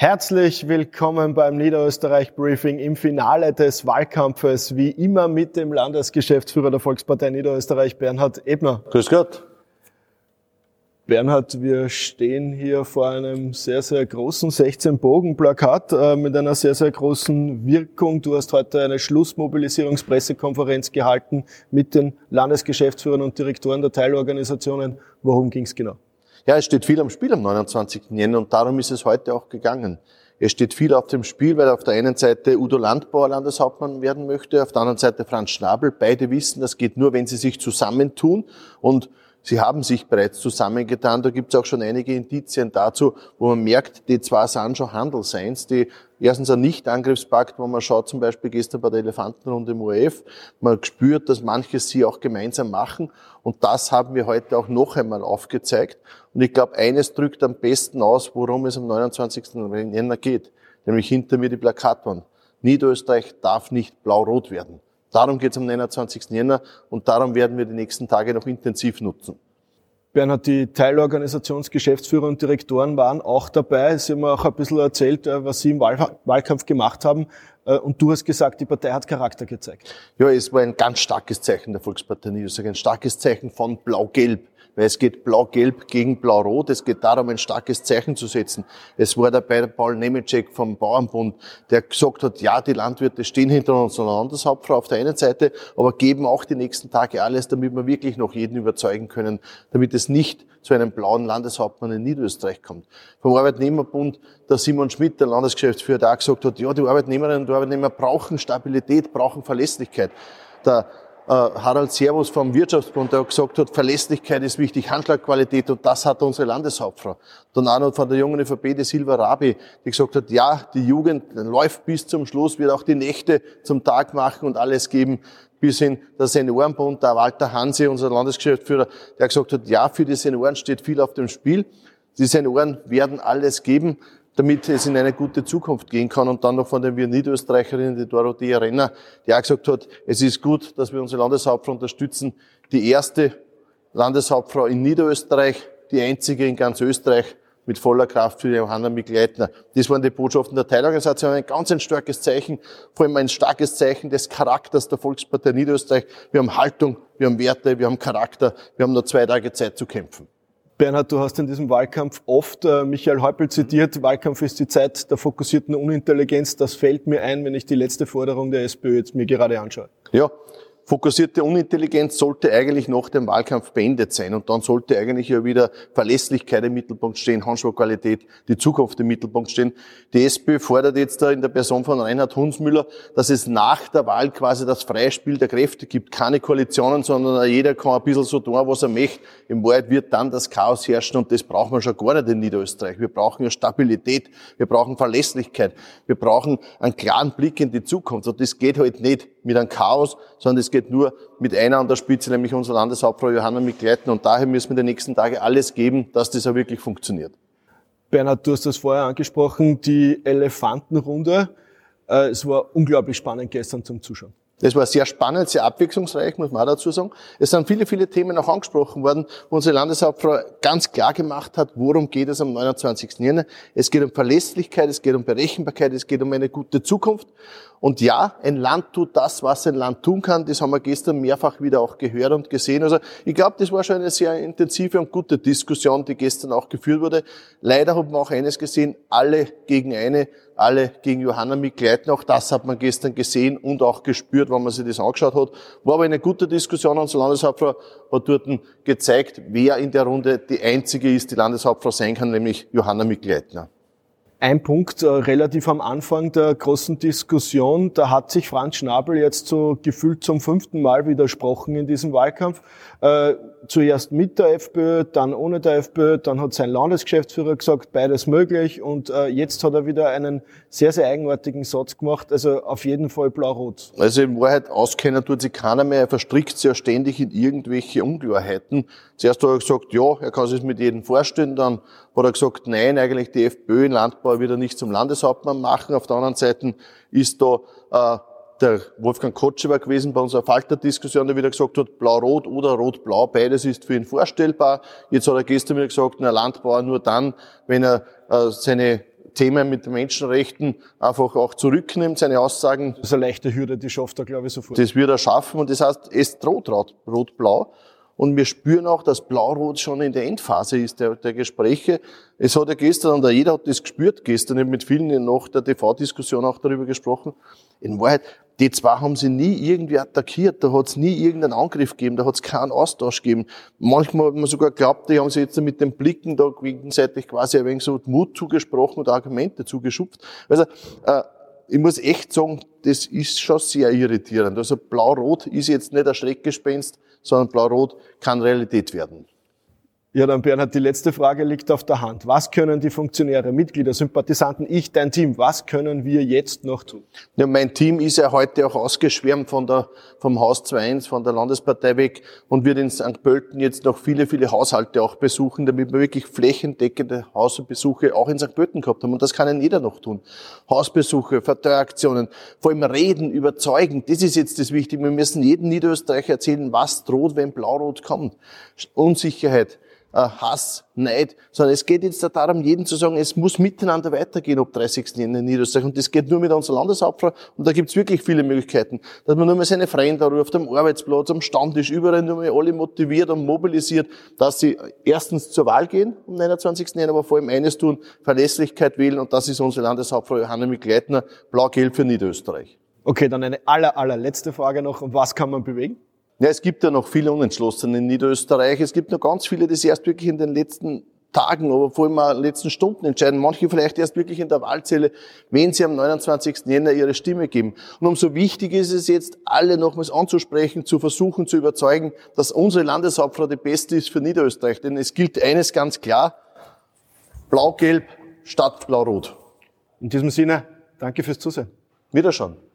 Herzlich willkommen beim Niederösterreich Briefing im Finale des Wahlkampfes, wie immer mit dem Landesgeschäftsführer der Volkspartei Niederösterreich, Bernhard Ebner. Grüß Gott. Bernhard, wir stehen hier vor einem sehr, sehr großen 16-Bogen-Plakat äh, mit einer sehr, sehr großen Wirkung. Du hast heute eine Schlussmobilisierungspressekonferenz gehalten mit den Landesgeschäftsführern und Direktoren der Teilorganisationen. Worum ging es genau? Ja, es steht viel am Spiel am 29. Jänner und darum ist es heute auch gegangen. Es steht viel auf dem Spiel, weil auf der einen Seite Udo Landbauer Landeshauptmann werden möchte, auf der anderen Seite Franz Schnabel. Beide wissen, das geht nur, wenn sie sich zusammentun und Sie haben sich bereits zusammengetan. Da gibt es auch schon einige Indizien dazu, wo man merkt, die zwei sind schon Handelseins, die erstens ein Nicht-Angriffspakt, wo man schaut, zum Beispiel gestern bei der Elefantenrunde im ORF, man spürt, dass manches sie auch gemeinsam machen. Und das haben wir heute auch noch einmal aufgezeigt. Und ich glaube, eines drückt am besten aus, worum es am 29. Jänner geht. Nämlich hinter mir die Plakatwand. Niederösterreich darf nicht blau-rot werden. Darum geht es am 29. Jänner und darum werden wir die nächsten Tage noch intensiv nutzen. Bernhard, die Teilorganisationsgeschäftsführer und Direktoren waren auch dabei. Sie haben auch ein bisschen erzählt, äh, was Sie im Wahlkampf gemacht haben. Äh, und du hast gesagt, die Partei hat Charakter gezeigt. Ja, es war ein ganz starkes Zeichen der Volkspartei Niederösterreich, ein starkes Zeichen von Blau-Gelb weil es geht blau-gelb gegen blau-rot. Es geht darum, ein starkes Zeichen zu setzen. Es war dabei der Paul Nemecek vom Bauernbund, der gesagt hat, ja, die Landwirte stehen hinter unserer Landeshauptfrau auf der einen Seite, aber geben auch die nächsten Tage alles, damit wir wirklich noch jeden überzeugen können, damit es nicht zu einem blauen Landeshauptmann in Niederösterreich kommt. Vom Arbeitnehmerbund, der Simon Schmidt, der Landesgeschäftsführer, der auch gesagt hat, ja, die Arbeitnehmerinnen und Arbeitnehmer brauchen Stabilität, brauchen Verlässlichkeit. Der äh, Harald Servus vom Wirtschaftsbund, der gesagt hat, Verlässlichkeit ist wichtig, Handschlagqualität und das hat unsere Landeshauptfrau. Dann auch noch von der jungen ÖVP, die Silva Rabi, die gesagt hat, ja, die Jugend läuft bis zum Schluss, wird auch die Nächte zum Tag machen und alles geben, bis hin der Seniorenbund, der Walter Hanse, unser Landesgeschäftsführer, der gesagt hat, ja, für die Senioren steht viel auf dem Spiel. Die Senioren werden alles geben damit es in eine gute Zukunft gehen kann. Und dann noch von den wir Niederösterreicherinnen, die Dorothea Renner, die auch gesagt hat, es ist gut, dass wir unsere Landeshauptfrau unterstützen. Die erste Landeshauptfrau in Niederösterreich, die einzige in ganz Österreich mit voller Kraft für Johanna Mikleitner. Das waren die Botschaften der Teilorganisation. Ein ganz ein starkes Zeichen, vor allem ein starkes Zeichen des Charakters der Volkspartei Niederösterreich. Wir haben Haltung, wir haben Werte, wir haben Charakter, wir haben nur zwei Tage Zeit zu kämpfen. Bernhard, du hast in diesem Wahlkampf oft äh, Michael Häupl zitiert, Wahlkampf ist die Zeit der fokussierten Unintelligenz. Das fällt mir ein, wenn ich die letzte Forderung der SPÖ jetzt mir gerade anschaue. Ja, Fokussierte Unintelligenz sollte eigentlich nach dem Wahlkampf beendet sein und dann sollte eigentlich ja wieder Verlässlichkeit im Mittelpunkt stehen, Handschuhqualität, die Zukunft im Mittelpunkt stehen. Die SPÖ fordert jetzt da in der Person von Reinhard Hunsmüller, dass es nach der Wahl quasi das freie Spiel der Kräfte gibt, keine Koalitionen, sondern jeder kann ein bisschen so tun, was er möchte. Im Wahrheit wird dann das Chaos herrschen und das brauchen wir schon gar nicht in Niederösterreich. Wir brauchen ja Stabilität, wir brauchen Verlässlichkeit, wir brauchen einen klaren Blick in die Zukunft und das geht halt nicht mit einem Chaos, sondern es geht nur mit einer an der Spitze, nämlich unserer Landeshauptfrau Johanna Mikleiten. Und daher müssen wir die nächsten Tage alles geben, dass das auch wirklich funktioniert. Bernhard, du hast das vorher angesprochen, die Elefantenrunde. Äh, es war unglaublich spannend gestern zum Zuschauen. Das war sehr spannend, sehr abwechslungsreich, muss man auch dazu sagen. Es sind viele, viele Themen auch angesprochen worden, wo unsere Landeshauptfrau ganz klar gemacht hat, worum geht es am 29. Jänner. Es geht um Verlässlichkeit, es geht um Berechenbarkeit, es geht um eine gute Zukunft. Und ja, ein Land tut das, was ein Land tun kann. Das haben wir gestern mehrfach wieder auch gehört und gesehen. Also ich glaube, das war schon eine sehr intensive und gute Diskussion, die gestern auch geführt wurde. Leider haben wir auch eines gesehen, alle gegen eine, alle gegen Johanna Mikleiten. Auch das hat man gestern gesehen und auch gespürt, wenn man sich das angeschaut hat. War aber eine gute Diskussion. Unsere Landeshauptfrau hat dort gezeigt, wer in der Runde die einzige ist, die Landeshauptfrau sein kann, nämlich Johanna Mikleitner. Ein Punkt äh, relativ am Anfang der großen Diskussion, da hat sich Franz Schnabel jetzt so gefühlt zum fünften Mal widersprochen in diesem Wahlkampf. Äh, zuerst mit der FPÖ, dann ohne der FPÖ, dann hat sein Landesgeschäftsführer gesagt, beides möglich und äh, jetzt hat er wieder einen sehr, sehr eigenartigen Satz gemacht, also auf jeden Fall blau-rot. Also in Wahrheit auskennen tut sich keiner mehr, er verstrickt sich ja ständig in irgendwelche Unklarheiten. Zuerst hat er gesagt, ja, er kann sich mit jedem vorstellen, dann hat er gesagt, nein, eigentlich die FPÖ in Landbau wieder nicht zum Landeshauptmann machen. Auf der anderen Seite ist da äh, der Wolfgang Kotschewer gewesen bei unserer Falter-Diskussion, der wieder gesagt hat, blau-rot oder rot-blau, beides ist für ihn vorstellbar. Jetzt hat er gestern wieder gesagt, na, Landbauer nur dann, wenn er äh, seine Themen mit Menschenrechten einfach auch zurücknimmt, seine Aussagen. Das ist eine leichte Hürde, die schafft er, glaube ich, sofort. Das wird er schaffen und das heißt, es droht rot-blau. Und wir spüren auch, dass Blau-Rot schon in der Endphase ist der, der Gespräche. Es hat ja gestern, und jeder hat das gespürt gestern, ich habe mit vielen nach der TV-Diskussion auch darüber gesprochen. In Wahrheit, die zwei haben sie nie irgendwie attackiert, da hat es nie irgendeinen Angriff gegeben, da hat es keinen Austausch gegeben. Manchmal hat man sogar geglaubt, die haben sich jetzt mit den Blicken da gegenseitig quasi ein wenig so Mut zugesprochen und Argumente zugeschupft. Also, äh, ich muss echt sagen, das ist schon sehr irritierend. Also Blau-Rot ist jetzt nicht ein Schreckgespenst, sondern Blau-Rot kann Realität werden. Ja, dann Bernhard, die letzte Frage liegt auf der Hand. Was können die Funktionäre, Mitglieder, Sympathisanten, ich, dein Team, was können wir jetzt noch tun? Ja, mein Team ist ja heute auch ausgeschwärmt von der, vom Haus 2.1, von der Landespartei weg und wird in St. Pölten jetzt noch viele, viele Haushalte auch besuchen, damit wir wirklich flächendeckende Hausbesuche auch in St. Pölten gehabt haben. Und das kann ja jeder noch tun. Hausbesuche, Verteueraktionen, vor allem reden, überzeugen, das ist jetzt das Wichtige. Wir müssen jedem Niederösterreicher erzählen, was droht, wenn Blau-Rot kommt. Unsicherheit Hass, Neid, sondern es geht jetzt darum, jedem zu sagen, es muss miteinander weitergehen ab 30. Jänner in Niederösterreich. Und das geht nur mit unserer Landeshauptfrau. Und da gibt's wirklich viele Möglichkeiten, dass man nur mal seine Freunde ruft, am Arbeitsplatz, am Stammtisch, überall nur mal alle motiviert und mobilisiert, dass sie erstens zur Wahl gehen am 29. Jänner, aber vor allem eines tun, Verlässlichkeit wählen. Und das ist unsere Landeshauptfrau Johanna Mikleitner, Blau-Gelb für Niederösterreich. Okay, dann eine aller, allerletzte Frage noch. Was kann man bewegen? Ja, es gibt ja noch viele Unentschlossene in Niederösterreich. Es gibt noch ganz viele, die sich erst wirklich in den letzten Tagen, aber vor allem in den letzten Stunden entscheiden. Manche vielleicht erst wirklich in der Wahlzelle, wenn sie am 29. Jänner ihre Stimme geben. Und umso wichtig ist es jetzt, alle nochmals anzusprechen, zu versuchen, zu überzeugen, dass unsere Landeshauptfrau die beste ist für Niederösterreich. Denn es gilt eines ganz klar, blau-gelb statt blau-rot. In diesem Sinne, danke fürs Zusehen. Wiederschauen.